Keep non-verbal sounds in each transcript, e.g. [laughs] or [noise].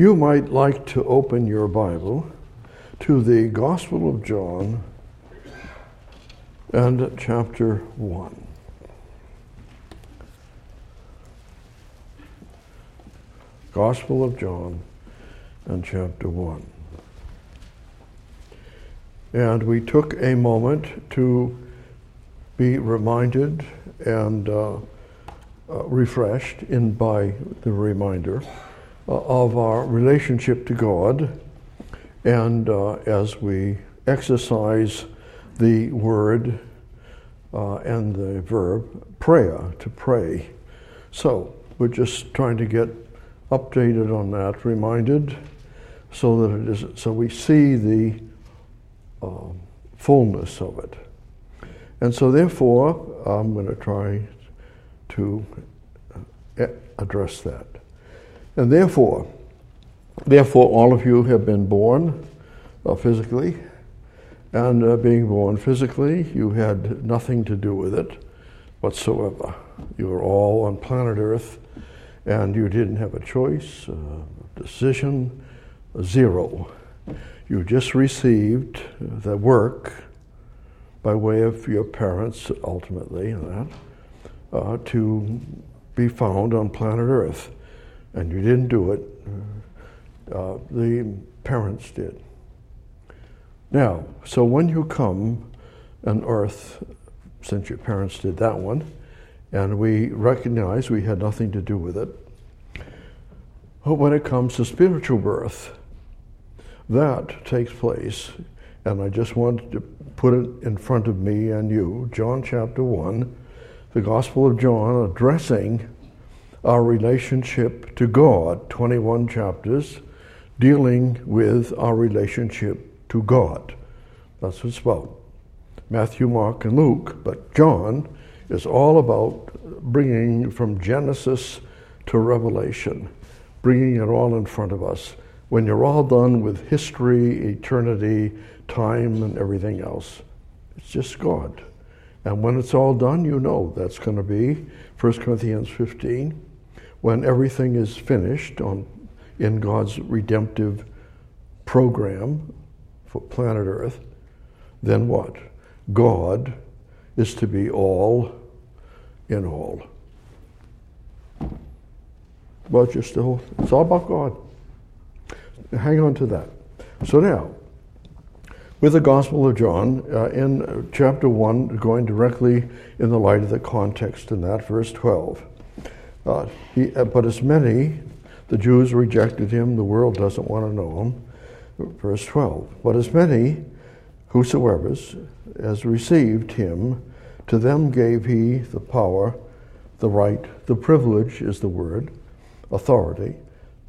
you might like to open your Bible to the Gospel of John and chapter 1. Gospel of John and chapter 1. And we took a moment to be reminded and uh, uh, refreshed in by the reminder of our relationship to God, and uh, as we exercise the word uh, and the verb prayer to pray. So we're just trying to get updated on that, reminded, so that it is so we see the uh, fullness of it. And so, therefore, I'm going to try to uh, address that. And therefore, therefore, all of you have been born uh, physically, and uh, being born physically, you had nothing to do with it whatsoever. You were all on planet Earth, and you didn't have a choice, a decision, zero. You just received the work by way of your parents, ultimately, that, uh, to be found on planet Earth. And you didn't do it, uh, the parents did. Now, so when you come on Earth, since your parents did that one, and we recognize we had nothing to do with it, but when it comes to spiritual birth, that takes place, and I just wanted to put it in front of me and you, John chapter 1, the Gospel of John addressing our relationship to God, 21 chapters, dealing with our relationship to God. That's what it's about. Matthew, Mark, and Luke, but John is all about bringing from Genesis to Revelation, bringing it all in front of us when you're all done with history, eternity, time, and everything else, it's just God. And when it's all done, you know that's going to be 1 Corinthians 15, when everything is finished on, in God's redemptive program for planet Earth, then what? God is to be all in all. But you're still, it's all about God. Hang on to that. So now, with the Gospel of John, uh, in chapter 1, going directly in the light of the context in that, verse 12. He, uh, but as many, the Jews rejected him, the world doesn't want to know him. Verse 12. But as many, whosoever, as received him, to them gave he the power, the right, the privilege is the word, authority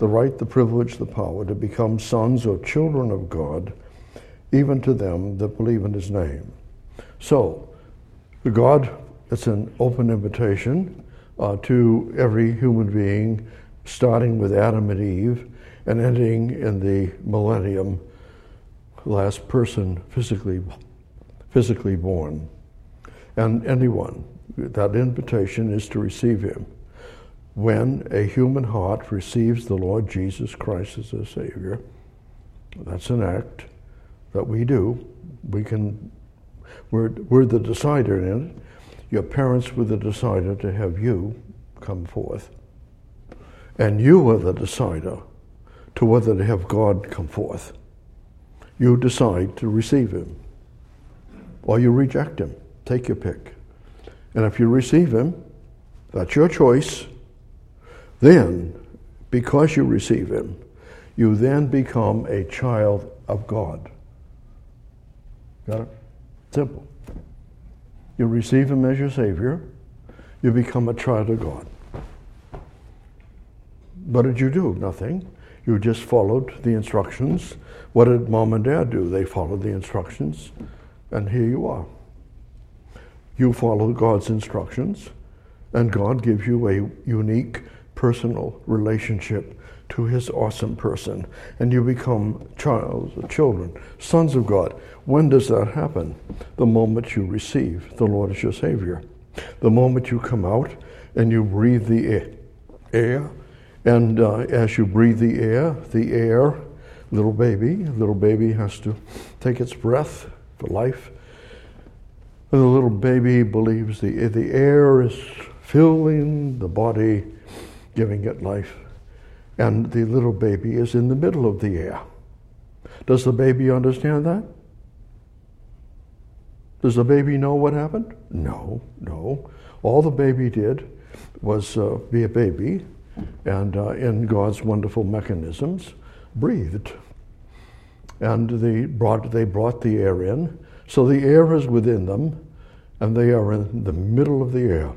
the right, the privilege, the power to become sons or children of God, even to them that believe in his name. So, God, it's an open invitation uh, to every human being, starting with Adam and Eve and ending in the millennium, last person physically, physically born. And anyone, that invitation is to receive him when a human heart receives the Lord Jesus Christ as a Savior. That's an act that we do. We can, we're, we're the decider in it. Your parents were the decider to have you come forth. And you were the decider to whether to have God come forth. You decide to receive Him or you reject Him. Take your pick. And if you receive Him, that's your choice. Then, because you receive Him, you then become a child of God. Got it? Simple. You receive Him as your Savior, you become a child of God. What did you do? Nothing. You just followed the instructions. What did mom and dad do? They followed the instructions, and here you are. You follow God's instructions, and God gives you a unique personal relationship to his awesome person and you become child, children, sons of God. When does that happen? The moment you receive the Lord as your Savior. The moment you come out and you breathe the air And uh, as you breathe the air, the air, little baby, little baby has to take its breath for life. And the little baby believes the, the air is filling the body, giving it life. And the little baby is in the middle of the air. Does the baby understand that? Does the baby know what happened? No, no. All the baby did was uh, be a baby and uh, in God's wonderful mechanisms breathed. And they brought, they brought the air in. So the air is within them and they are in the middle of the air.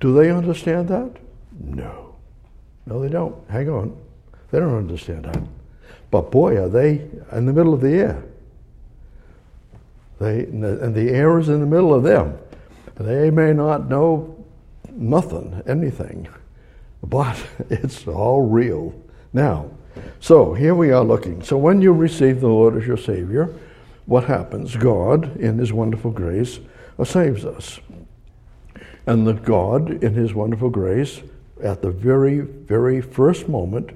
Do they understand that? No. No, they don't. Hang on. They don't understand that. But boy, are they in the middle of the air. They, and the air is in the middle of them. They may not know nothing, anything, but [laughs] it's all real. Now, so here we are looking. So when you receive the Lord as your Savior, what happens? God, in His wonderful grace, saves us. And the God, in His wonderful grace, at the very, very first moment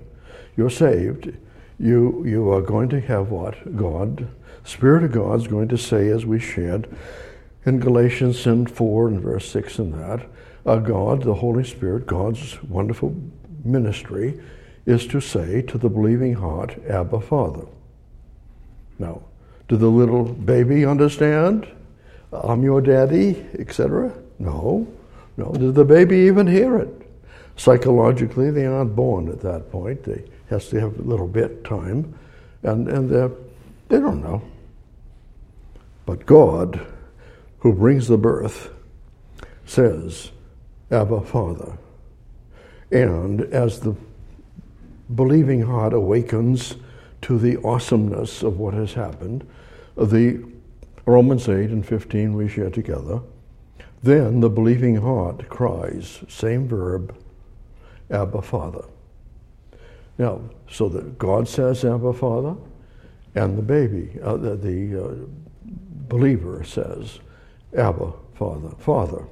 you're saved, you, you are going to have what? God Spirit of God is going to say, as we shared in Galatians 4 and verse 6 and that, uh, God, the Holy Spirit, God's wonderful ministry, is to say to the believing heart, Abba, Father. Now, do the little baby understand? I'm your daddy, etc.? No. No. Does the baby even hear it? Psychologically, they aren't born at that point. They has to have a little bit time, and and they don't know. But God, who brings the birth, says, Abba, Father. And as the believing heart awakens to the awesomeness of what has happened, the Romans 8 and 15 we share together, then the believing heart cries, same verb, Abba, Father. Now, so that God says Abba, Father, and the baby, uh, the, the uh, believer says, Abba, Father, Father,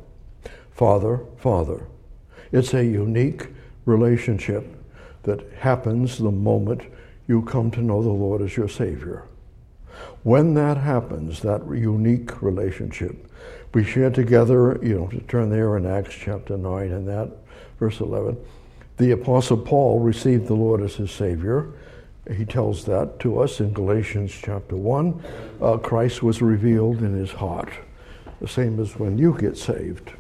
Father, Father. It's a unique relationship that happens the moment you come to know the Lord as your Savior. When that happens, that unique relationship, we share together, you know, to turn there in Acts chapter 9 and that, verse 11. The Apostle Paul received the Lord as his Savior he tells that to us in Galatians chapter 1. Uh, Christ was revealed in his heart, the same as when you get saved.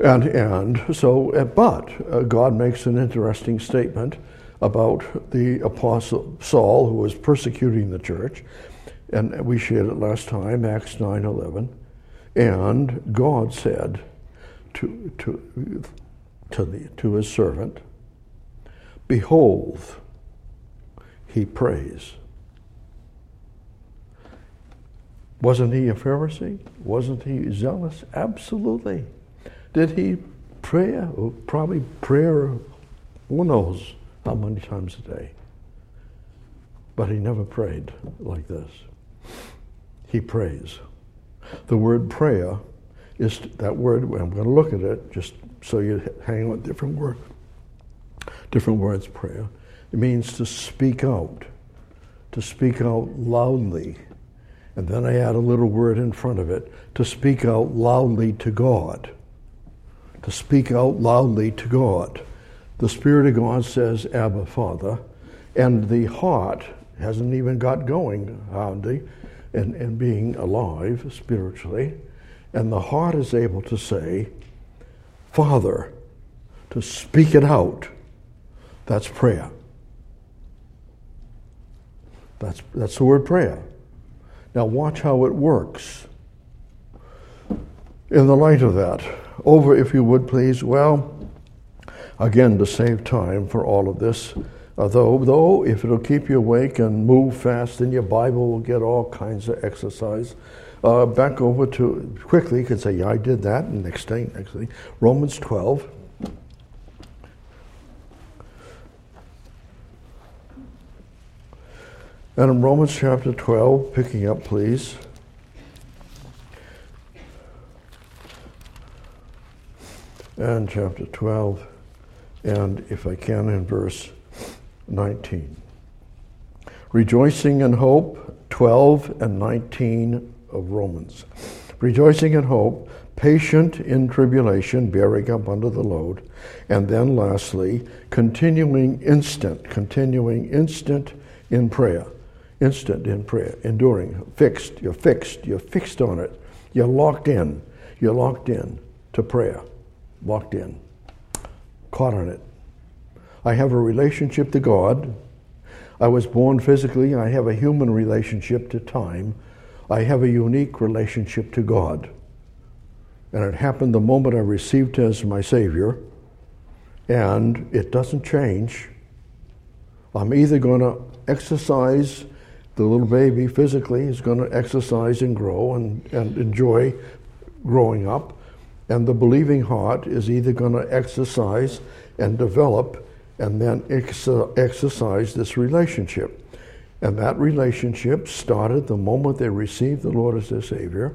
And, and so, uh, but uh, God makes an interesting statement about the apostle Saul who was persecuting the church. And we shared it last time, Acts 9 11. And God said to, to, to, the, to his servant, Behold, he prays. Wasn't he a Pharisee? Wasn't he zealous? Absolutely. Did he pray? Oh, probably prayer, who knows how many times a day. But he never prayed like this. He prays. The word prayer is that word, I'm going to look at it just so you hang on different words. Different words, prayer. It means to speak out, to speak out loudly. And then I add a little word in front of it to speak out loudly to God. To speak out loudly to God. The Spirit of God says, Abba, Father. And the heart hasn't even got going, hardly, and, and being alive spiritually. And the heart is able to say, Father, to speak it out. That's prayer. That's, that's the word prayer. Now, watch how it works. In the light of that, over, if you would please, well, again, to save time for all of this, uh, though, though, if it'll keep you awake and move fast, then your Bible will get all kinds of exercise. Uh, back over to quickly, you could say, yeah, I did that, and next thing, next thing, Romans 12. And in Romans chapter 12, picking up, please. And chapter 12 and if I can, in verse 19. Rejoicing in hope, 12 and 19 of Romans. Rejoicing in hope, patient in tribulation, bearing up under the load, and then lastly, continuing instant, continuing instant in prayer. Instant in prayer, enduring, fixed, you're fixed, you're fixed on it. You're locked in. You're locked in to prayer. Locked in. Caught on it. I have a relationship to God. I was born physically. I have a human relationship to time. I have a unique relationship to God. And it happened the moment I received Him as my Savior. And it doesn't change. I'm either going to exercise the little baby physically is going to exercise and grow and, and enjoy growing up, and the believing heart is either going to exercise and develop and then ex- exercise this relationship. And that relationship started the moment they received the Lord as their Savior,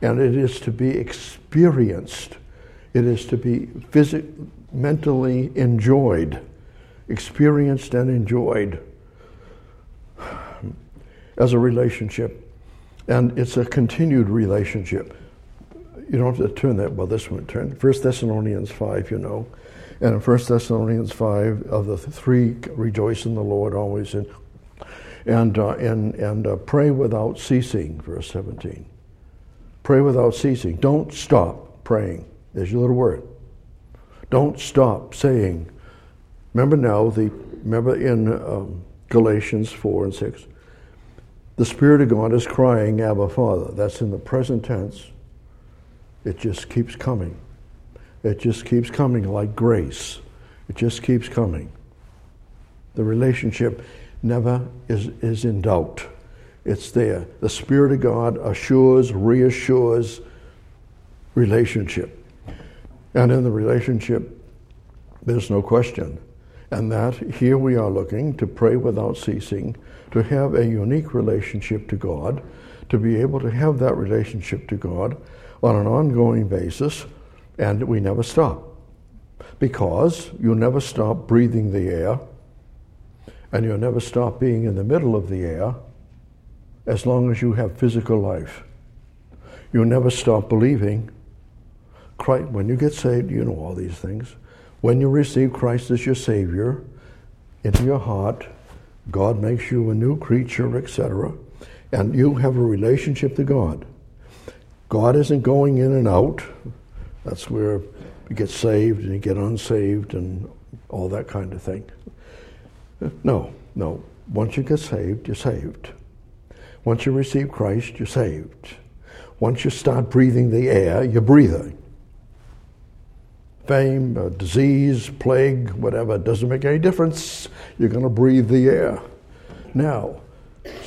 and it is to be experienced. It is to be phys- mentally enjoyed, experienced and enjoyed as a relationship, and it's a continued relationship. You don't have to turn that, well, this one turn. First Thessalonians 5, you know. And in 1 Thessalonians 5, of the three, rejoice in the Lord always, and, and, uh, and, and uh, pray without ceasing, verse 17. Pray without ceasing. Don't stop praying. There's your little word. Don't stop saying. Remember now, the, remember in um, Galatians 4 and 6, the Spirit of God is crying, Abba, Father. That's in the present tense. It just keeps coming. It just keeps coming like grace. It just keeps coming. The relationship never is, is in doubt. It's there. The Spirit of God assures, reassures relationship. And in the relationship, there's no question. And that here we are looking to pray without ceasing to have a unique relationship to God, to be able to have that relationship to God on an ongoing basis, and we never stop. Because you never stop breathing the air, and you'll never stop being in the middle of the air as long as you have physical life. You'll never stop believing. Christ, when you get saved, you know all these things. When you receive Christ as your Savior into your heart, God makes you a new creature, etc. And you have a relationship to God. God isn't going in and out. That's where you get saved and you get unsaved and all that kind of thing. No, no. Once you get saved, you're saved. Once you receive Christ, you're saved. Once you start breathing the air, you're breathing. Fame, uh, disease, plague, whatever, doesn't make any difference. You're going to breathe the air. Now,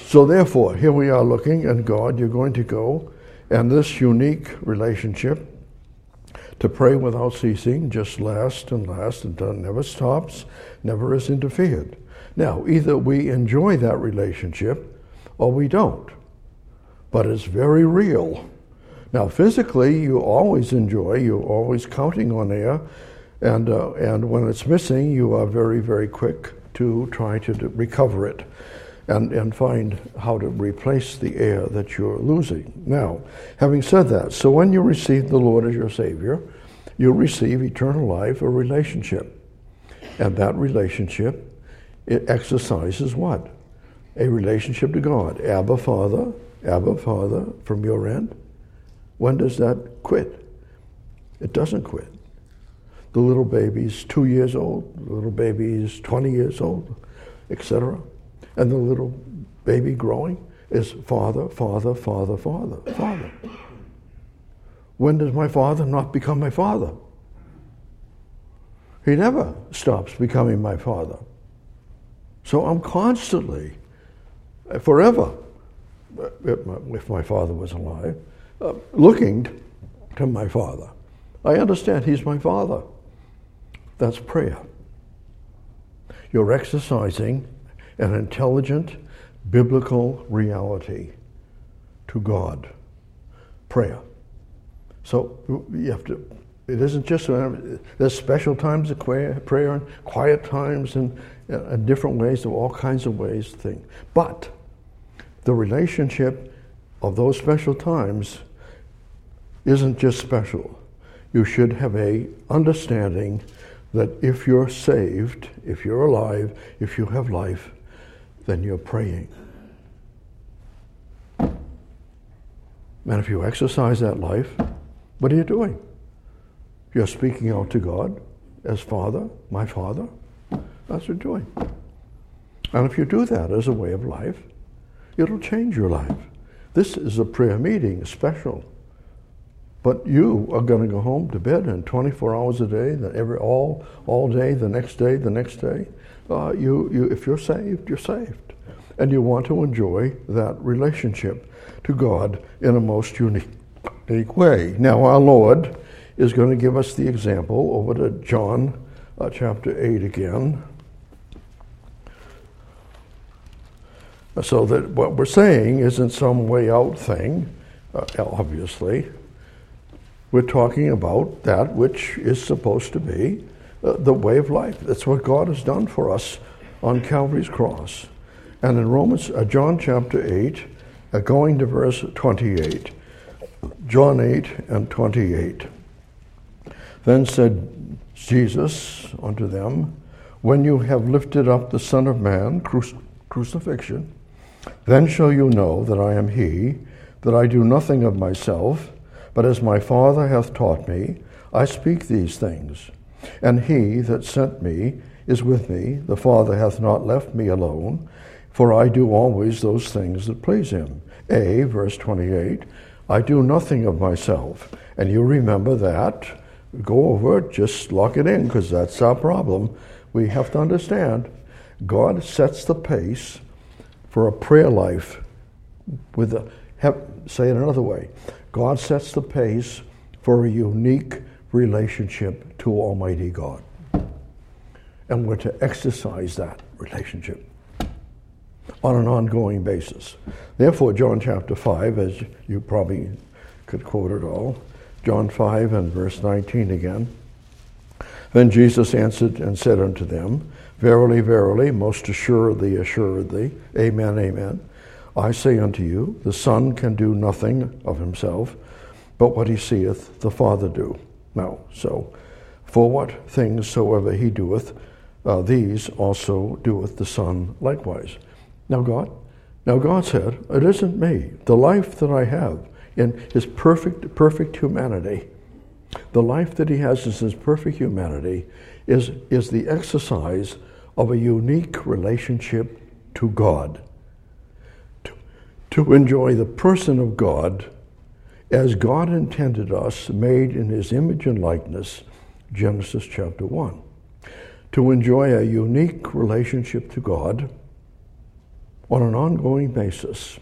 so therefore, here we are looking, and God, you're going to go, and this unique relationship to pray without ceasing just lasts and lasts and never stops, never is interfered. Now, either we enjoy that relationship or we don't, but it's very real. Now, physically, you always enjoy, you're always counting on air, and, uh, and when it's missing, you are very, very quick to try to recover it and, and find how to replace the air that you're losing. Now, having said that, so when you receive the Lord as your Savior, you receive eternal life, a relationship. And that relationship, it exercises what? A relationship to God. Abba, Father, Abba, Father, from your end. When does that quit? It doesn't quit. The little baby's two years old, the little baby's 20 years old, etc. And the little baby growing is father, father, father, father, father. When does my father not become my father? He never stops becoming my father. So I'm constantly, uh, forever, uh, if my father was alive, uh, looking to my father. I understand he's my father. That's prayer. You're exercising an intelligent biblical reality to God. Prayer. So you have to, It isn't just uh, there's special times of prayer and quiet times and, and different ways, of all kinds of ways. Thing, but the relationship of those special times isn't just special. You should have a understanding that if you're saved, if you're alive, if you have life, then you're praying. And if you exercise that life, what are you doing? You're speaking out to God as Father, my Father. That's what you're doing. And if you do that as a way of life, it'll change your life. This is a prayer meeting, special. But you are going to go home to bed and 24 hours a day, every all all day, the next day, the next day. Uh, you, you, if you're saved, you're saved, and you want to enjoy that relationship to God in a most unique, unique way. Now, our Lord is going to give us the example over to John uh, chapter 8 again. So that what we're saying isn't some way out thing, uh, obviously. We're talking about that which is supposed to be uh, the way of life. That's what God has done for us on Calvary's cross. And in Romans, uh, John chapter 8, uh, going to verse 28, John 8 and 28. Then said Jesus unto them, When you have lifted up the Son of Man, crucifixion, then shall you know that I am He, that I do nothing of myself, but as my Father hath taught me, I speak these things. And He that sent me is with me. The Father hath not left me alone, for I do always those things that please Him. A, verse 28, I do nothing of myself. And you remember that. Go over it, just lock it in, because that's our problem. We have to understand God sets the pace for a prayer life with a, have, say it another way. God sets the pace for a unique relationship to Almighty God. And we're to exercise that relationship on an ongoing basis. Therefore, John chapter 5, as you probably could quote it all, John 5 and verse 19 again. Then Jesus answered and said unto them, Verily, verily, most assuredly, assuredly, amen, amen. I say unto you, the Son can do nothing of himself, but what he seeth the Father do. Now, so, for what things soever he doeth, uh, these also doeth the Son likewise. Now, God, now God said, It isn't me. The life that I have in his perfect, perfect humanity, the life that he has in his perfect humanity, is, is the exercise of a unique relationship to God. To, to enjoy the person of God as God intended us, made in his image and likeness, Genesis chapter 1. To enjoy a unique relationship to God on an ongoing basis,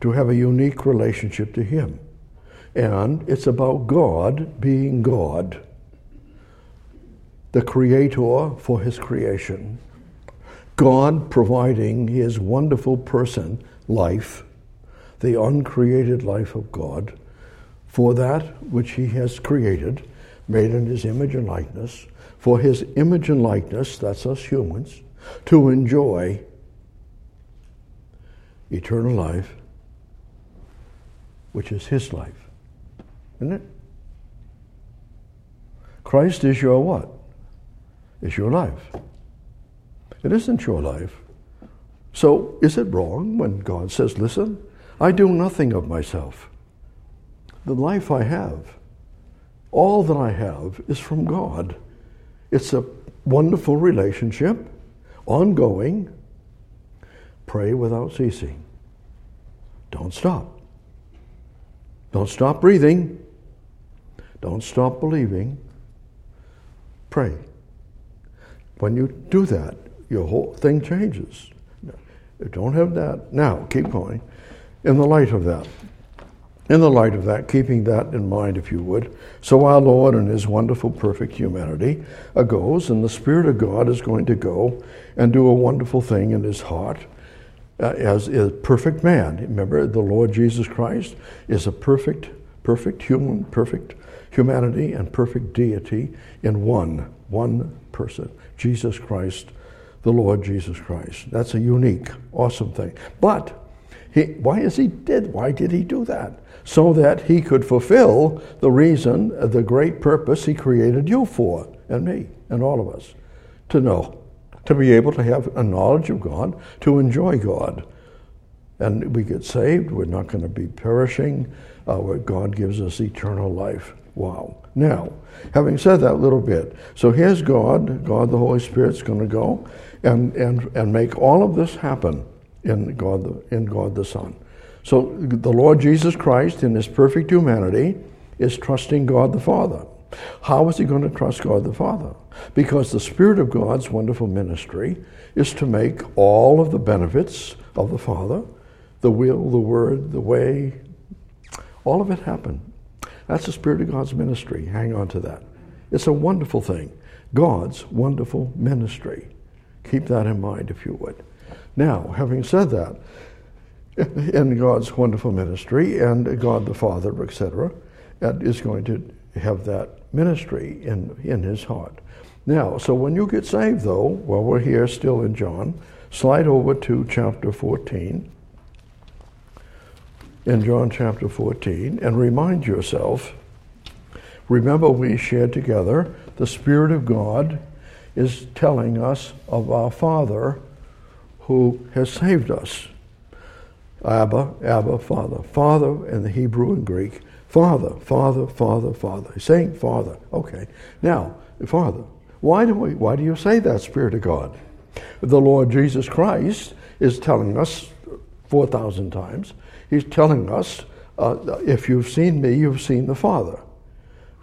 to have a unique relationship to Him. And it's about God being God the creator for his creation, God providing his wonderful person life, the uncreated life of God, for that which he has created, made in his image and likeness, for his image and likeness, that's us humans, to enjoy eternal life, which is his life. Isn't it? Christ is your what? Is your life. It isn't your life. So is it wrong when God says, Listen, I do nothing of myself? The life I have, all that I have, is from God. It's a wonderful relationship, ongoing. Pray without ceasing. Don't stop. Don't stop breathing. Don't stop believing. Pray. When you do that, your whole thing changes. You don't have that. Now, keep going. In the light of that, in the light of that, keeping that in mind, if you would, so our Lord in His wonderful, perfect humanity goes, and the Spirit of God is going to go and do a wonderful thing in His heart uh, as a perfect man. Remember, the Lord Jesus Christ is a perfect, perfect human, perfect humanity and perfect deity in one, one person, Jesus Christ, the Lord Jesus Christ. That's a unique, awesome thing. But he, why is he did? Why did he do that? So that he could fulfill the reason, the great purpose he created you for, and me, and all of us, to know, to be able to have a knowledge of God, to enjoy God. And we get saved, we're not going to be perishing, uh, God gives us eternal life. Wow. Now, having said that little bit, so here's God, God the Holy Spirit's going to go and, and, and make all of this happen in God, the, in God the Son. So the Lord Jesus Christ, in his perfect humanity, is trusting God the Father. How is he going to trust God the Father? Because the Spirit of God's wonderful ministry is to make all of the benefits of the Father, the will, the word, the way, all of it happen. That's the Spirit of God's ministry. Hang on to that. It's a wonderful thing. God's wonderful ministry. Keep that in mind, if you would. Now, having said that, [laughs] in God's wonderful ministry and God the Father, etc., is going to have that ministry in, in his heart. Now, so when you get saved, though, while we're here still in John, slide over to chapter 14 in John chapter 14 and remind yourself remember, we shared together the Spirit of God is telling us of our Father who has saved us. Abba, Abba, Father. Father in the Hebrew and Greek. Father, Father, Father, Father. He's saying Father. Okay. Now, Father. Why do, we, why do you say that, Spirit of God? The Lord Jesus Christ is telling us 4,000 times He's telling us, uh, if you've seen me, you've seen the Father.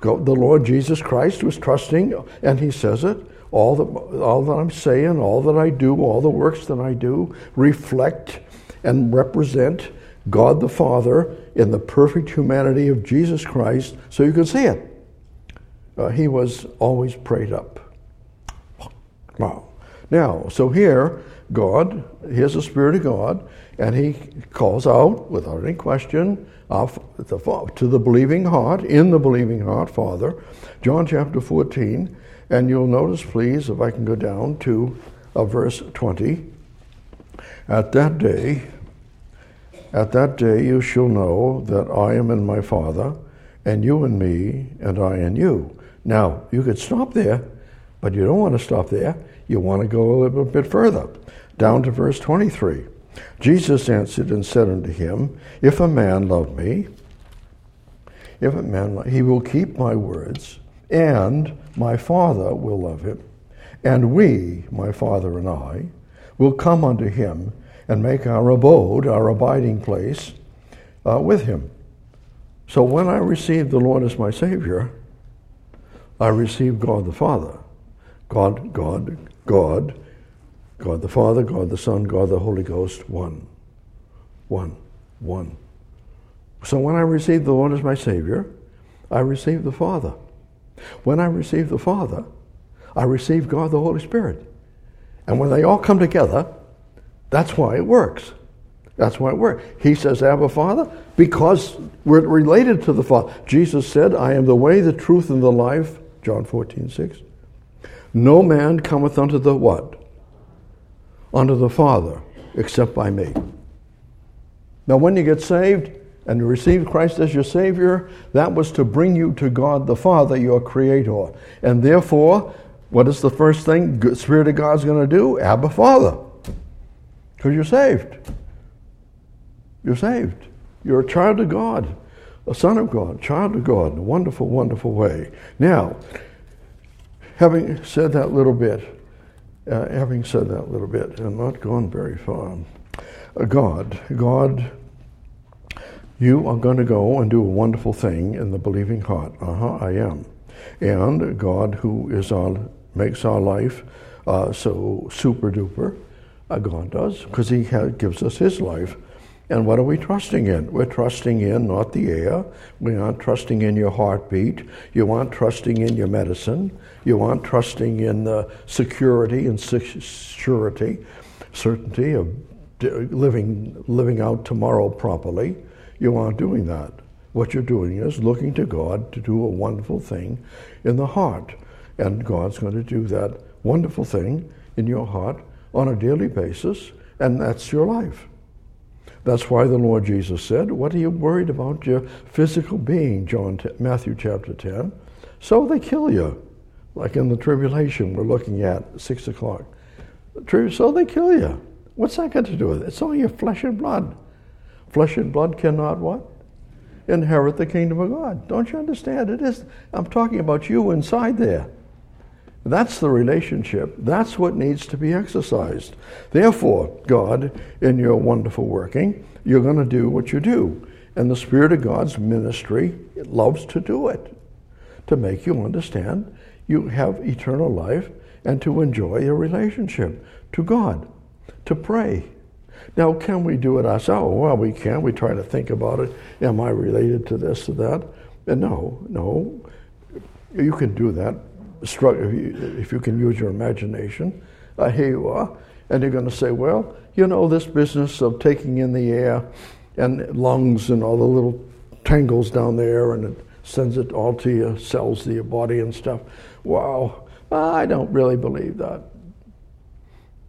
the Lord Jesus Christ was trusting, and he says it, all that, all that I'm saying, all that I do, all the works that I do reflect and represent God the Father in the perfect humanity of Jesus Christ, so you can see it. Uh, he was always prayed up. Wow. Now, so here, God, here's the Spirit of God, and he calls out, without any question, to the believing heart, in the believing heart, Father. John chapter 14, and you'll notice, please, if I can go down to uh, verse 20. At that day, at that day you shall know that I am in my Father, and you in me, and I in you. Now, you could stop there, but you don't want to stop there. You want to go a little bit further, down to verse 23. Jesus answered and said unto him, If a man love me, if a man he will keep my words, and my Father will love him. And we, my Father and I, will come unto him and make our abode, our abiding place, uh, with him. So when I received the Lord as my Savior, I received God the Father. God, God, God God the Father, God the Son, God the Holy Ghost, one. One. One. So when I received the Lord as my Savior, I received the Father. When I received the Father, I received God the Holy Spirit. And when they all come together, that's why it works. That's why it works. He says, Abba, Father, because we're related to the Father. Jesus said, I am the way, the truth, and the life. John 14, 6. No man cometh unto the what? Unto the Father except by me. Now, when you get saved and you receive Christ as your Savior, that was to bring you to God the Father, your Creator. And therefore, what is the first thing the Spirit of God's going to do? Abba Father. Because you're saved. You're saved. You're a child of God, a son of God, child of God in a wonderful, wonderful way. Now, having said that little bit, uh, having said that a little bit, and not gone very far, uh, God, God, you are going to go and do a wonderful thing in the believing heart. Uh huh, I am. And God, who is our, makes our life uh, so super duper, uh, God does, because He gives us His life. And what are we trusting in? We're trusting in not the air. We aren't trusting in your heartbeat. You aren't trusting in your medicine. You aren't trusting in the security and surety, certainty of living, living out tomorrow properly. You aren't doing that. what you're doing is looking to God to do a wonderful thing in the heart. And God's going to do that wonderful thing in your heart on a daily basis, and that's your life. That's why the Lord Jesus said, What are you worried about your physical being? John Matthew chapter 10. So they kill you, like in the tribulation we're looking at, 6 o'clock. So they kill you. What's that got to do with it? It's only your flesh and blood. Flesh and blood cannot what? Inherit the kingdom of God. Don't you understand? It is. I'm talking about you inside there. That's the relationship. That's what needs to be exercised. Therefore, God, in your wonderful working, you're going to do what you do. And the Spirit of God's ministry loves to do it, to make you understand you have eternal life and to enjoy your relationship to God, to pray. Now, can we do it ourselves? Well, we can. We try to think about it. Am I related to this or that? And no, no. You can do that if you can use your imagination. Uh, here you are. And you're going to say, well, you know, this business of taking in the air and lungs and all the little tangles down there and it sends it all to your cells to your body and stuff. Wow, I don't really believe that.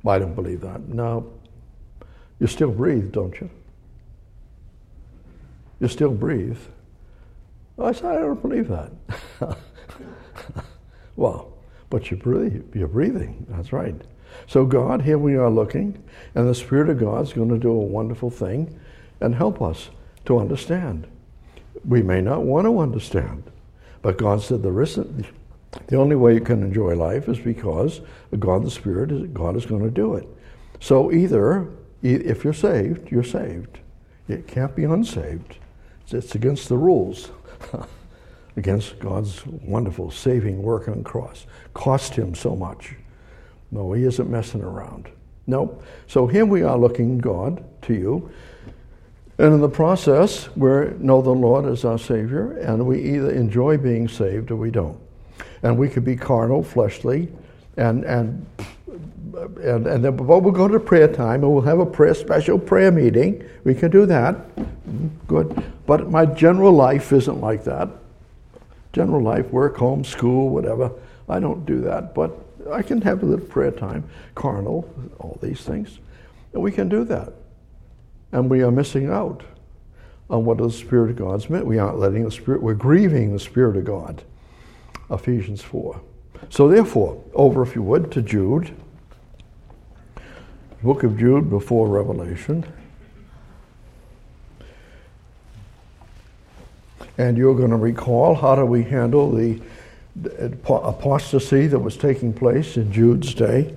I don't believe that. No. You still breathe, don't you? You still breathe. I said, I don't believe that. [laughs] well, but you breathe, you're breathing. That's right. So, God, here we are looking, and the Spirit of God is going to do a wonderful thing and help us to understand. We may not want to understand, but God said isn't. The only way you can enjoy life is because God the Spirit, God is going to do it. So either, if you're saved, you're saved. It can't be unsaved. It's against the rules, [laughs] against God's wonderful saving work on cross. Cost him so much. No, he isn't messing around. No. So here we are looking, God, to you. And in the process, we know the Lord as our Savior, and we either enjoy being saved or we don't and we could be carnal, fleshly, and and and, and then, but we'll go to prayer time and we'll have a prayer, special prayer meeting. We can do that. Mm, good. But my general life isn't like that. General life, work, home, school, whatever. I don't do that. But I can have a little prayer time, carnal, all these things. And we can do that. And we are missing out on what the Spirit of God's meant. We aren't letting the Spirit, we're grieving the Spirit of God. Ephesians 4. So, therefore, over, if you would, to Jude, book of Jude before Revelation. And you're going to recall how do we handle the apostasy that was taking place in Jude's day.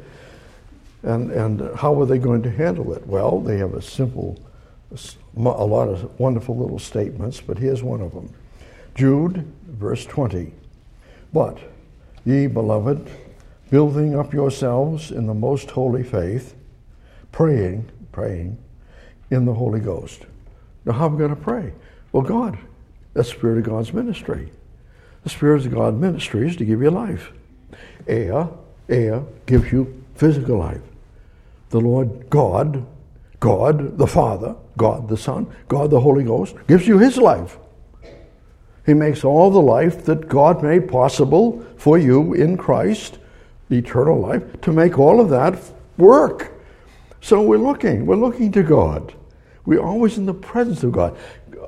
And, and how were they going to handle it? Well, they have a simple, a lot of wonderful little statements, but here's one of them. Jude, verse 20. But, ye beloved, building up yourselves in the most holy faith, praying, praying in the Holy Ghost. Now, how are we going to pray? Well, God, that's the Spirit of God's ministry. The Spirit of God's ministry is to give you life. Air, air gives you physical life. The Lord God, God the Father, God the Son, God the Holy Ghost gives you His life. He makes all the life that God made possible for you in Christ, eternal life, to make all of that work. So we're looking, we're looking to God. We're always in the presence of God.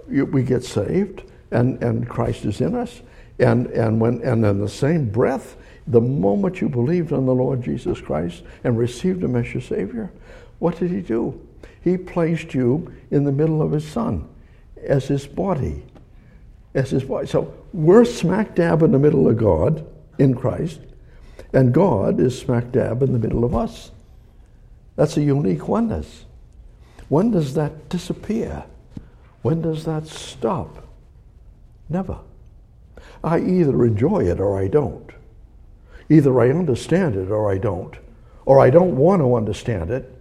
We get saved, and, and Christ is in us. And, and, when, and in the same breath, the moment you believed on the Lord Jesus Christ and received Him as your Savior, what did He do? He placed you in the middle of His Son as His body as his body. So we're smack dab in the middle of God in Christ, and God is smack dab in the middle of us. That's a unique oneness. When does that disappear? When does that stop? Never. I either enjoy it or I don't. Either I understand it or I don't. Or I don't want to understand it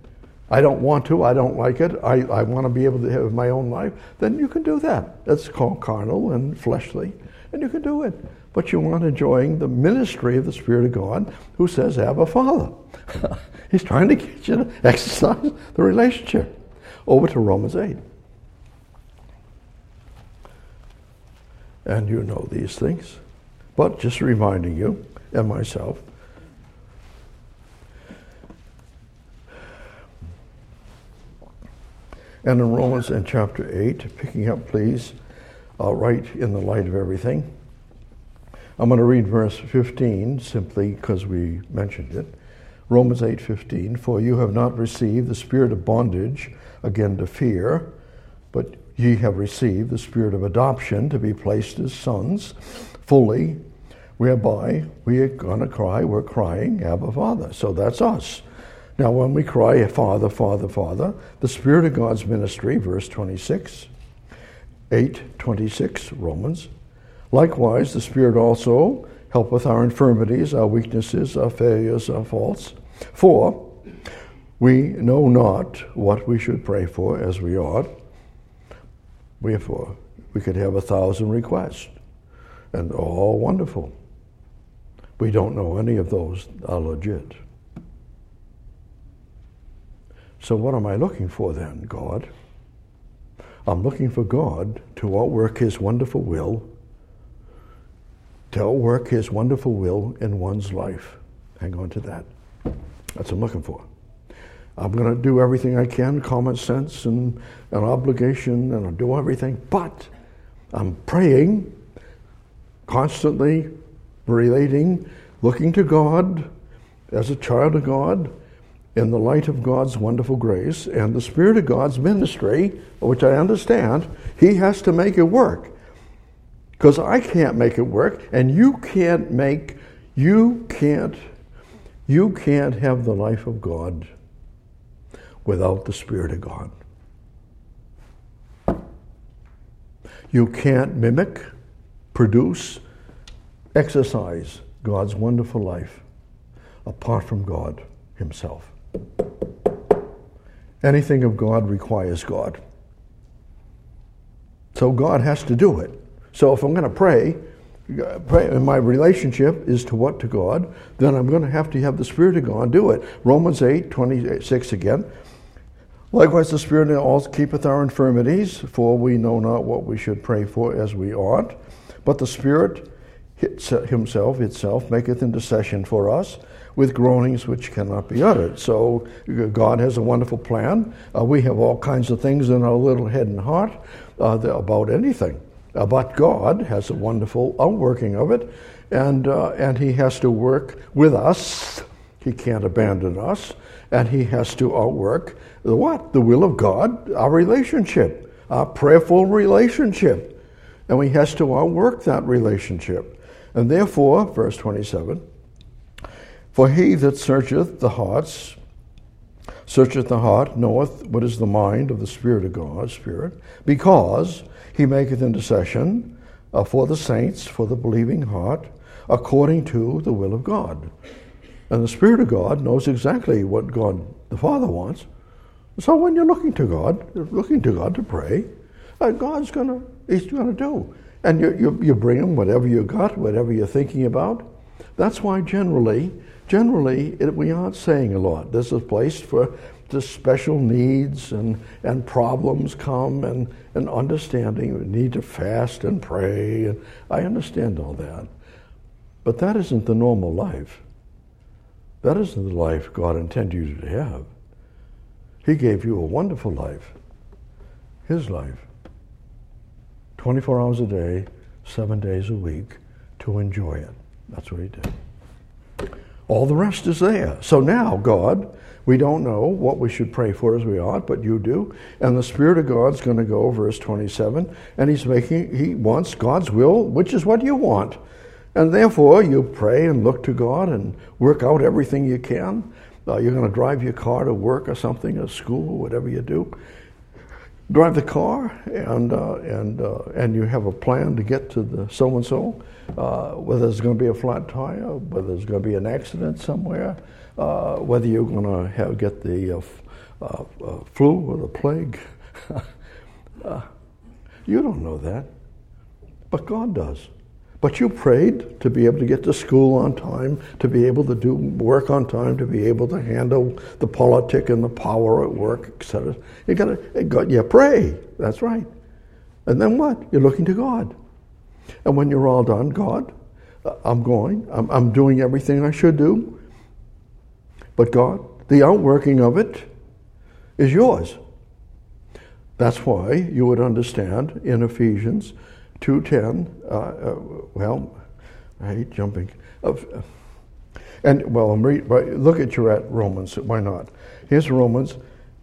I don't want to, I don't like it, I, I want to be able to have my own life, then you can do that. That's called carnal and fleshly, and you can do it. But you want enjoying the ministry of the Spirit of God who says, Abba Father. [laughs] He's trying to get you to [laughs] exercise the relationship. Over to Romans 8. And you know these things. But just reminding you and myself. And in Romans in chapter 8, picking up, please, uh, right in the light of everything. I'm going to read verse 15 simply because we mentioned it. Romans 8:15 For you have not received the spirit of bondage again to fear but ye have received the spirit of adoption to be placed as sons fully whereby we are going to cry we're crying Abba Father so that's us now when we cry Father Father Father the spirit of God's ministry verse 26 8:26 Romans likewise the spirit also help with our infirmities, our weaknesses, our failures, our faults. For we know not what we should pray for as we ought. Wherefore, uh, we could have a thousand requests, and all wonderful. We don't know any of those are legit. So, what am I looking for then, God? I'm looking for God to outwork His wonderful will to work His wonderful will in one's life. Hang on to that. That's what I'm looking for. I'm going to do everything I can, common sense and an obligation, and I'll do everything, but I'm praying, constantly relating, looking to God as a child of God in the light of God's wonderful grace and the Spirit of God's ministry, which I understand, He has to make it work. Because I can't make it work, and you can't make, you can't, you can't have the life of God without the Spirit of God. You can't mimic, produce, exercise God's wonderful life apart from God Himself. Anything of God requires God. So God has to do it. So if I'm going to pray, pray, and my relationship is to what? To God, then I'm going to have to have the Spirit of God do it. Romans 8, 26 again. Likewise, the Spirit also keepeth our infirmities, for we know not what we should pray for as we ought. But the Spirit himself, itself, maketh intercession for us with groanings which cannot be uttered. So God has a wonderful plan. Uh, we have all kinds of things in our little head and heart uh, about anything. Uh, but God has a wonderful outworking of it, and, uh, and He has to work with us. He can't abandon us, and He has to outwork the what? The will of God, our relationship, our prayerful relationship. And He has to outwork that relationship. And therefore, verse 27 For he that searcheth the hearts, searcheth the heart, knoweth what is the mind of the Spirit of God, Spirit, because he maketh intercession uh, for the saints, for the believing heart, according to the will of God. And the Spirit of God knows exactly what God the Father wants. So when you're looking to God, looking to God to pray, uh, God's gonna He's gonna do. And you, you, you bring Him whatever you got, whatever you're thinking about. That's why generally, generally it, we aren't saying a lot. There's a place for the special needs and, and problems come and, and understanding. We need to fast and pray. And I understand all that. But that isn't the normal life. That isn't the life God intended you to have. He gave you a wonderful life, His life. 24 hours a day, seven days a week to enjoy it. That's what He did. All the rest is there. So now, God, we don't know what we should pray for as we ought, but you do. And the Spirit of God's going to go, verse 27, and He's making, He wants God's will, which is what you want. And therefore, you pray and look to God and work out everything you can. Uh, you're going to drive your car to work or something, or school, whatever you do. Drive the car, and uh, and uh, and you have a plan to get to the so and so. Whether there's going to be a flat tire, whether there's going to be an accident somewhere, uh, whether you're going to have, get the uh, uh, flu or the plague. [laughs] You don't know that, but God does. But you prayed to be able to get to school on time, to be able to do work on time, to be able to handle the politic and the power at work, etc. You got to, eh, you pray. That's right. And then what? You're looking to God. And when you're all done, God, I'm going, I'm, I'm doing everything I should do. But God, the outworking of it is yours. That's why you would understand in Ephesians 2.10, uh, uh, well, I hate jumping. Uh, and, well, I'm re- look at you at Romans, why not? Here's Romans,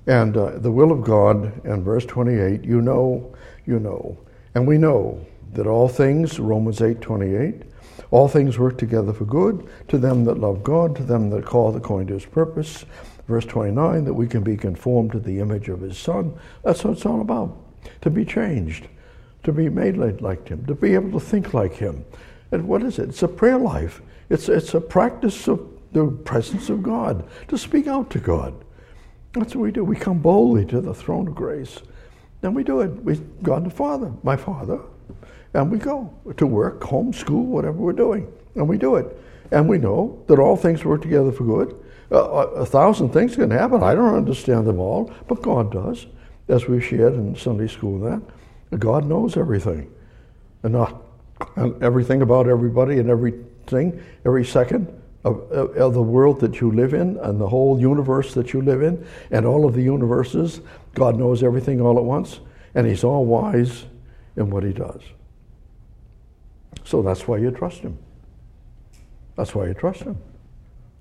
and uh, the will of God, and verse 28, you know, you know. And we know that all things, Romans 8.28, all things work together for good to them that love God, to them that call according to his purpose. Verse 29, that we can be conformed to the image of his son. That's what it's all about. To be changed, to be made like him, to be able to think like him. And what is it? It's a prayer life. It's, it's a practice of the presence of God, to speak out to God. That's what we do. We come boldly to the throne of grace. And we do it. We God the Father, my Father, and we go to work, home, school, whatever we're doing, and we do it. And we know that all things work together for good. Uh, a thousand things can happen. I don't understand them all, but God does, as we shared in Sunday school. That God knows everything, and not and everything about everybody and everything, every second of, of, the world that you live in and the whole universe that you live in and all of the universes. God knows everything all at once, and He's all wise in what He does. So that's why you trust Him. That's why you trust Him.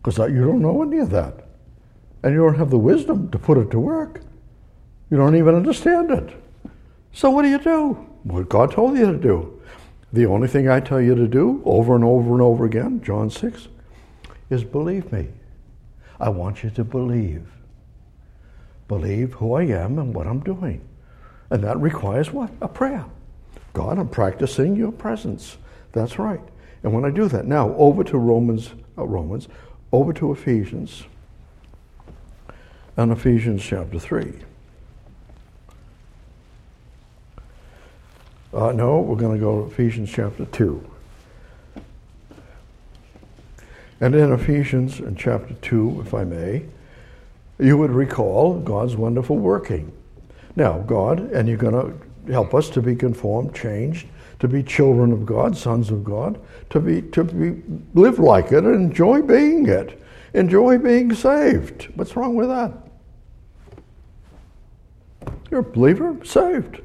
Because you don't know any of that. And you don't have the wisdom to put it to work. You don't even understand it. So what do you do? What God told you to do. The only thing I tell you to do over and over and over again, John 6, is believe me. I want you to believe. Believe who I am and what I'm doing. And that requires what? A prayer. God, I'm practicing your presence. That's right. And when I do that, now over to Romans, uh, Romans, over to Ephesians, and Ephesians chapter 3. Uh, no, we're going to go to Ephesians chapter 2. And in Ephesians in chapter 2, if I may, you would recall God's wonderful working. Now, God, and you're going to help us to be conformed, changed, to be children of God, sons of God, to be to be live like it and enjoy being it. Enjoy being saved. What's wrong with that? You're a believer, saved.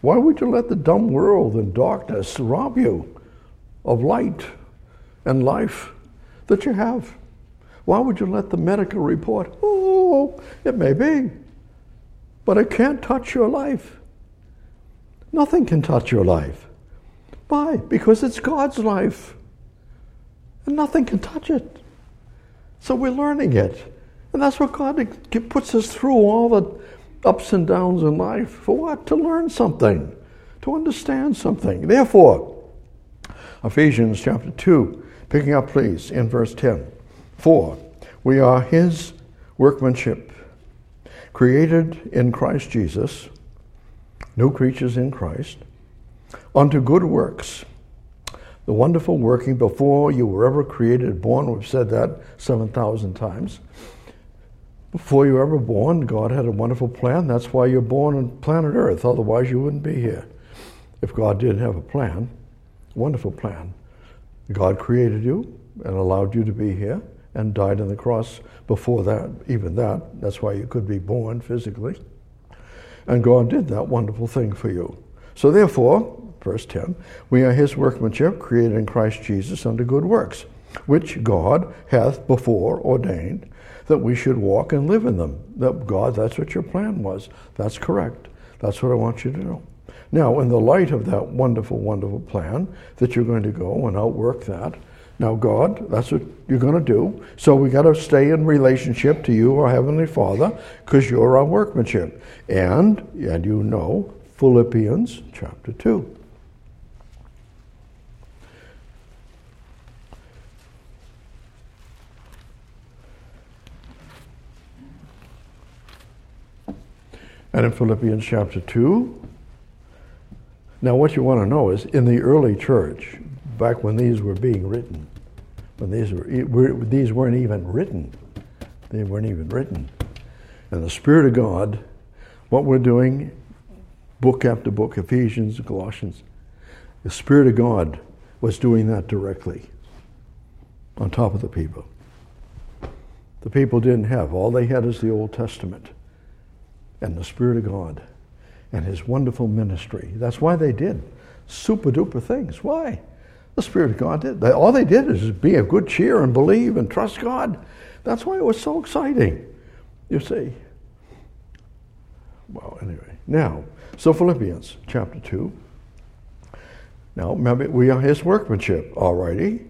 Why would you let the dumb world and darkness rob you of light and life? that you have. Why would you let the medical report, oh, it may be, but it can't touch your life? Nothing can touch your life. Why? Because it's God's life. And nothing can touch it. So we're learning it. And that's what God puts us through all the ups and downs in life. For what? To learn something, to understand something. Therefore, Ephesians chapter 2, Picking up, please, in verse 10. For we are his workmanship, created in Christ Jesus, new creatures in Christ, unto good works. The wonderful working before you were ever created, born, we've said that 7,000 times. Before you were ever born, God had a wonderful plan. That's why you're born on planet Earth. Otherwise, you wouldn't be here. If God didn't have a plan, wonderful plan. God created you and allowed you to be here and died on the cross before that, even that. That's why you could be born physically. And God did that wonderful thing for you. So therefore, verse 10, we are his workmanship, created in Christ Jesus unto good works, which God hath before ordained that we should walk and live in them. That God, that's what your plan was. That's correct. That's what I want you to know. Now, in the light of that wonderful, wonderful plan that you're going to go and outwork that, now God, that's what you're going to do. So we got to stay in relationship to you, our Heavenly Father, because you're our workmanship. And, and you know, Philippians chapter 2. And in Philippians chapter 2, now, what you want to know is in the early church, back when these were being written, when these were these weren't even written, they weren't even written. And the Spirit of God, what we're doing, book after book, Ephesians, Colossians, The Spirit of God was doing that directly on top of the people. The people didn't have. All they had is the Old Testament and the Spirit of God and His wonderful ministry. That's why they did super duper things. Why? The Spirit of God did. They, all they did is be of good cheer and believe and trust God. That's why it was so exciting. You see. Well, anyway. Now, so Philippians chapter 2. Now, remember, we are His workmanship, alrighty.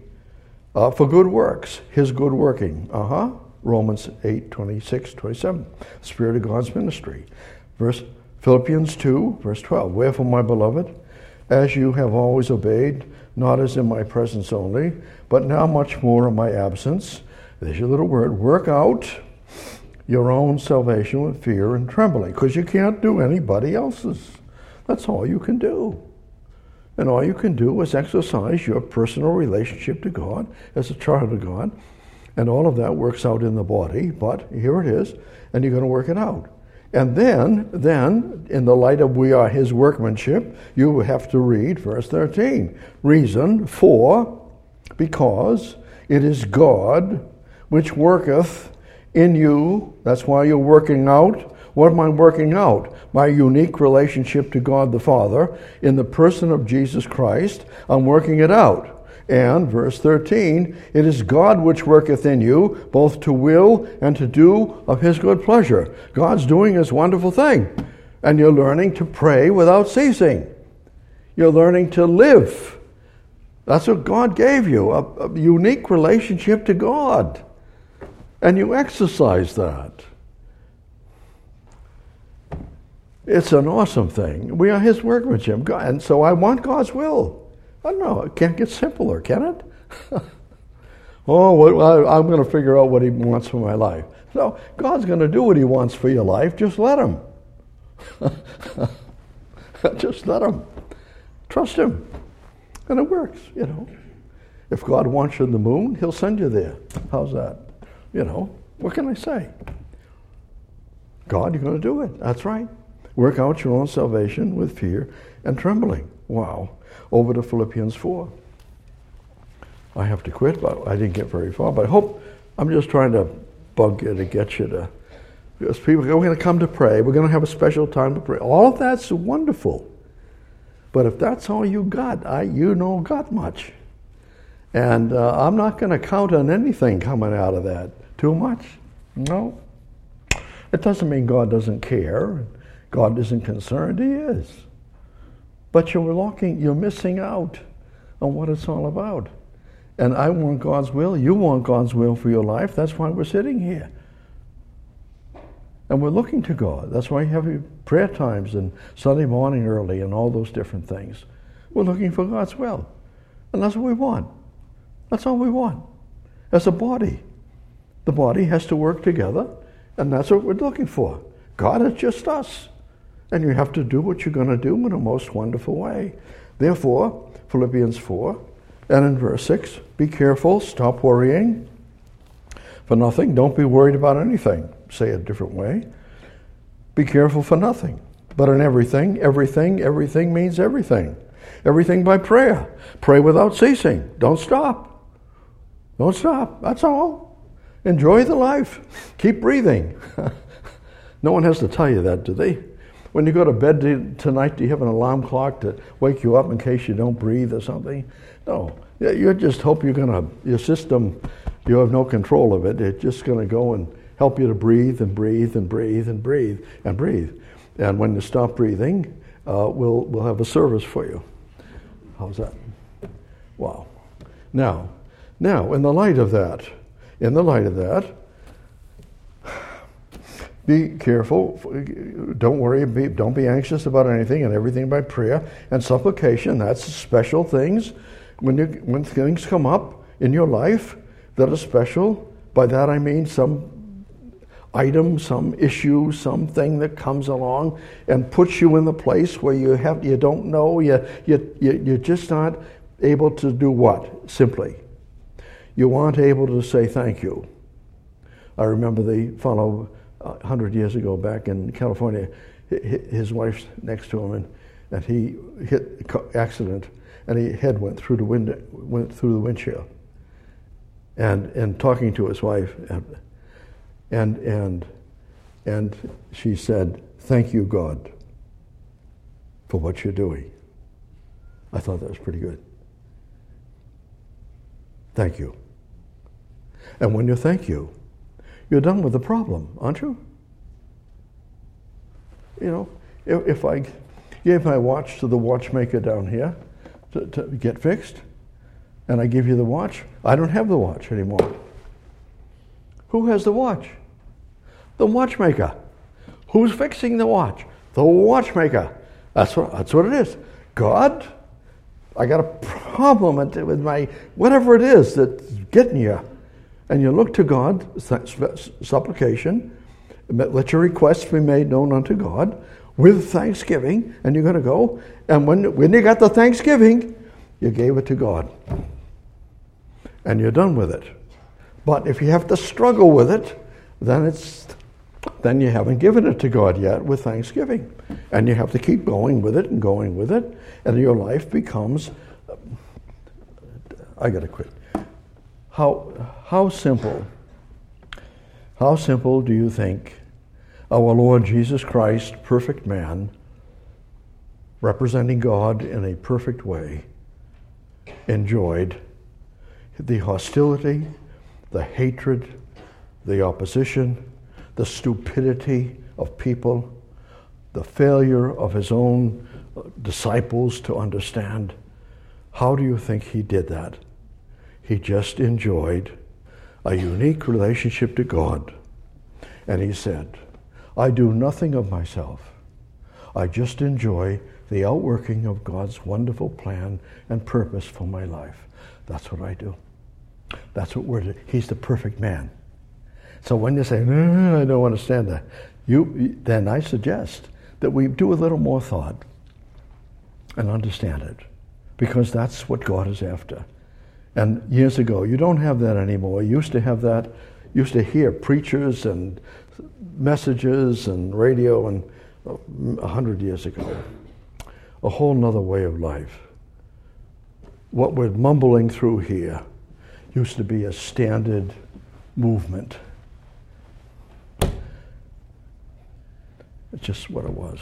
Uh, for good works, His good working. Uh huh. Romans 8, 26, 27. Spirit of God's ministry. Verse Philippians 2, verse 12. Wherefore, my beloved, as you have always obeyed, not as in my presence only, but now much more in my absence. There's your little word. Work out your own salvation with fear and trembling, because you can't do anybody else's. That's all you can do. And all you can do is exercise your personal relationship to God as a child of God. And all of that works out in the body, but here it is, and you're going to work it out. And then, then, in the light of we are his workmanship, you have to read verse 13. Reason for, because it is God which worketh in you. That's why you're working out. What am I working out? My unique relationship to God the Father in the person of Jesus Christ. I'm working it out. And, verse 13, it is God which worketh in you, both to will and to do of his good pleasure. God's doing his wonderful thing. And you're learning to pray without ceasing. You're learning to live. That's what God gave you a, a unique relationship to God. And you exercise that. It's an awesome thing. We are His workmanship. And so I want God's will. Oh, I don't know. It can't get simpler, can it? [laughs] oh, I'm going to figure out what He wants for my life. No, God's going to do what He wants for your life. Just let Him. [laughs] Just let Him. Trust Him. And it works, you know. If God wants you in the moon, He'll send you there. How's that? You know, what can I say? God, you're going to do it. That's right. Work out your own salvation with fear and trembling. Wow over to Philippians 4. I have to quit, but I didn't get very far. But I hope I'm just trying to bug you to get you to. Because people are going to come to pray. We're going to have a special time to pray. All of that's wonderful. But if that's all you got, I, you don't got much. And uh, I'm not going to count on anything coming out of that. Too much? No. It doesn't mean God doesn't care. God isn't concerned. He is. But you're you're missing out on what it's all about. And I want God's will. You want God's will for your life. That's why we're sitting here. And we're looking to God. That's why you have prayer times and Sunday morning early and all those different things. We're looking for God's will. And that's what we want. That's all we want. As a body, the body has to work together, and that's what we're looking for. God is just us. And you have to do what you're going to do in a most wonderful way. Therefore, Philippians 4 and in verse 6, be careful, stop worrying for nothing. Don't be worried about anything. Say it a different way. Be careful for nothing. But in everything, everything, everything means everything. Everything by prayer. Pray without ceasing. Don't stop. Don't stop. That's all. Enjoy the life. Keep breathing. [laughs] no one has to tell you that, do they? When you go to bed tonight, do you have an alarm clock to wake you up in case you don't breathe or something? No. You just hope you're going to, your system, you have no control of it. It's just going to go and help you to breathe and breathe and breathe and breathe and breathe. And when you stop breathing, uh, we'll, we'll have a service for you. How's that? Wow. Now, now, in the light of that, in the light of that, be careful. Don't worry. Be, don't be anxious about anything and everything by prayer and supplication. That's special things. When, you, when things come up in your life that are special, by that I mean some item, some issue, something that comes along and puts you in the place where you have you don't know, you, you, you, you're just not able to do what? Simply. You aren't able to say thank you. I remember the fellow 100 years ago back in California, his wife's next to him, and, and he hit accident, and his head went through the window, went through the windshield, and and talking to his wife, and and and, and she said, "Thank you, God, for what you're doing." I thought that was pretty good. Thank you. And when you thank you, you're done with the problem, aren't you? You know, if, if I gave my watch to the watchmaker down here to, to get fixed, and I give you the watch, I don't have the watch anymore. Who has the watch? The watchmaker. Who's fixing the watch? The watchmaker. That's what, that's what it is. God, I got a problem with my, whatever it is that's getting you. And you look to God, supplication, let your requests be made known unto God with thanksgiving, and you're going to go. And when, when you got the thanksgiving, you gave it to God. And you're done with it. But if you have to struggle with it, then it's then you haven't given it to God yet with thanksgiving. And you have to keep going with it and going with it, and your life becomes I gotta quit. How how simple how simple do you think our Lord Jesus Christ, perfect man, representing God in a perfect way, enjoyed the hostility, the hatred, the opposition, the stupidity of people, the failure of his own disciples to understand. How do you think he did that? He just enjoyed a unique relationship to God. And he said, I do nothing of myself. I just enjoy the outworking of God's wonderful plan and purpose for my life. That's what I do. That's what we're doing. He's the perfect man. So when you say, I don't understand that, you, then I suggest that we do a little more thought and understand it because that's what God is after. And years ago, you don't have that anymore. You used to have that, used to hear preachers and messages and radio and uh, a hundred years ago. A whole nother way of life. What we're mumbling through here used to be a standard movement. It's just what it was.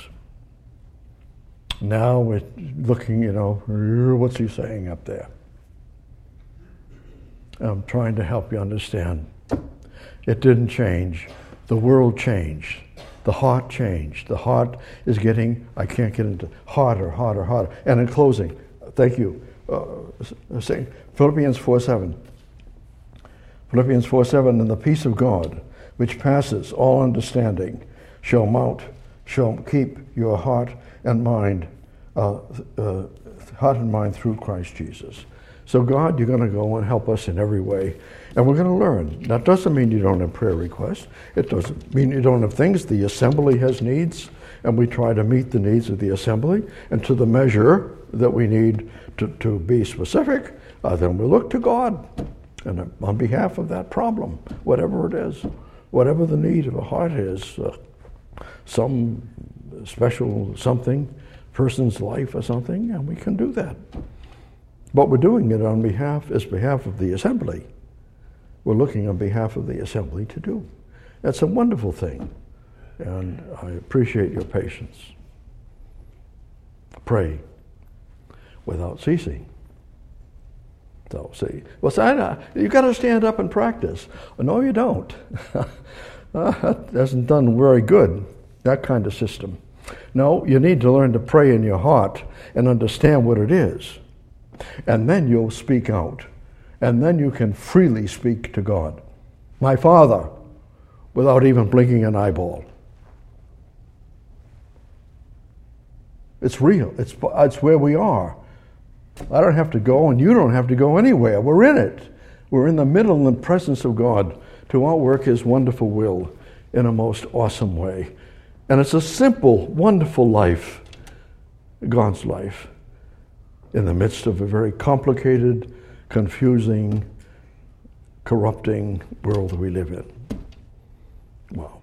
Now we're looking, you know, what's he saying up there? I'm trying to help you understand. It didn't change. The world changed. The heart changed. The heart is getting, I can't get into, harder, harder, harder. And in closing, thank you. Uh, saying Philippians 4 7. Philippians 4 7, and the peace of God, which passes all understanding, shall mount shall keep your heart and mind, uh, uh, heart and mind through Christ Jesus. So, God, you're going to go and help us in every way. And we're going to learn. That doesn't mean you don't have prayer requests. It doesn't mean you don't have things. The assembly has needs, and we try to meet the needs of the assembly. And to the measure that we need to, to be specific, uh, then we look to God and on behalf of that problem, whatever it is, whatever the need of a heart is. Uh, some special something, person's life or something, and we can do that. But we're doing it on behalf, as behalf of the assembly. We're looking on behalf of the assembly to do. That's a wonderful thing, and I appreciate your patience. Pray without ceasing. So, see, well, so you've got to stand up and practice. No, you don't. [laughs] uh, that hasn't done very good that kind of system. No, you need to learn to pray in your heart and understand what it is. And then you'll speak out. And then you can freely speak to God. My Father, without even blinking an eyeball. It's real. It's, it's where we are. I don't have to go, and you don't have to go anywhere. We're in it. We're in the middle the presence of God to outwork His wonderful will in a most awesome way. And it's a simple, wonderful life, God's life, in the midst of a very complicated, confusing, corrupting world we live in. Wow.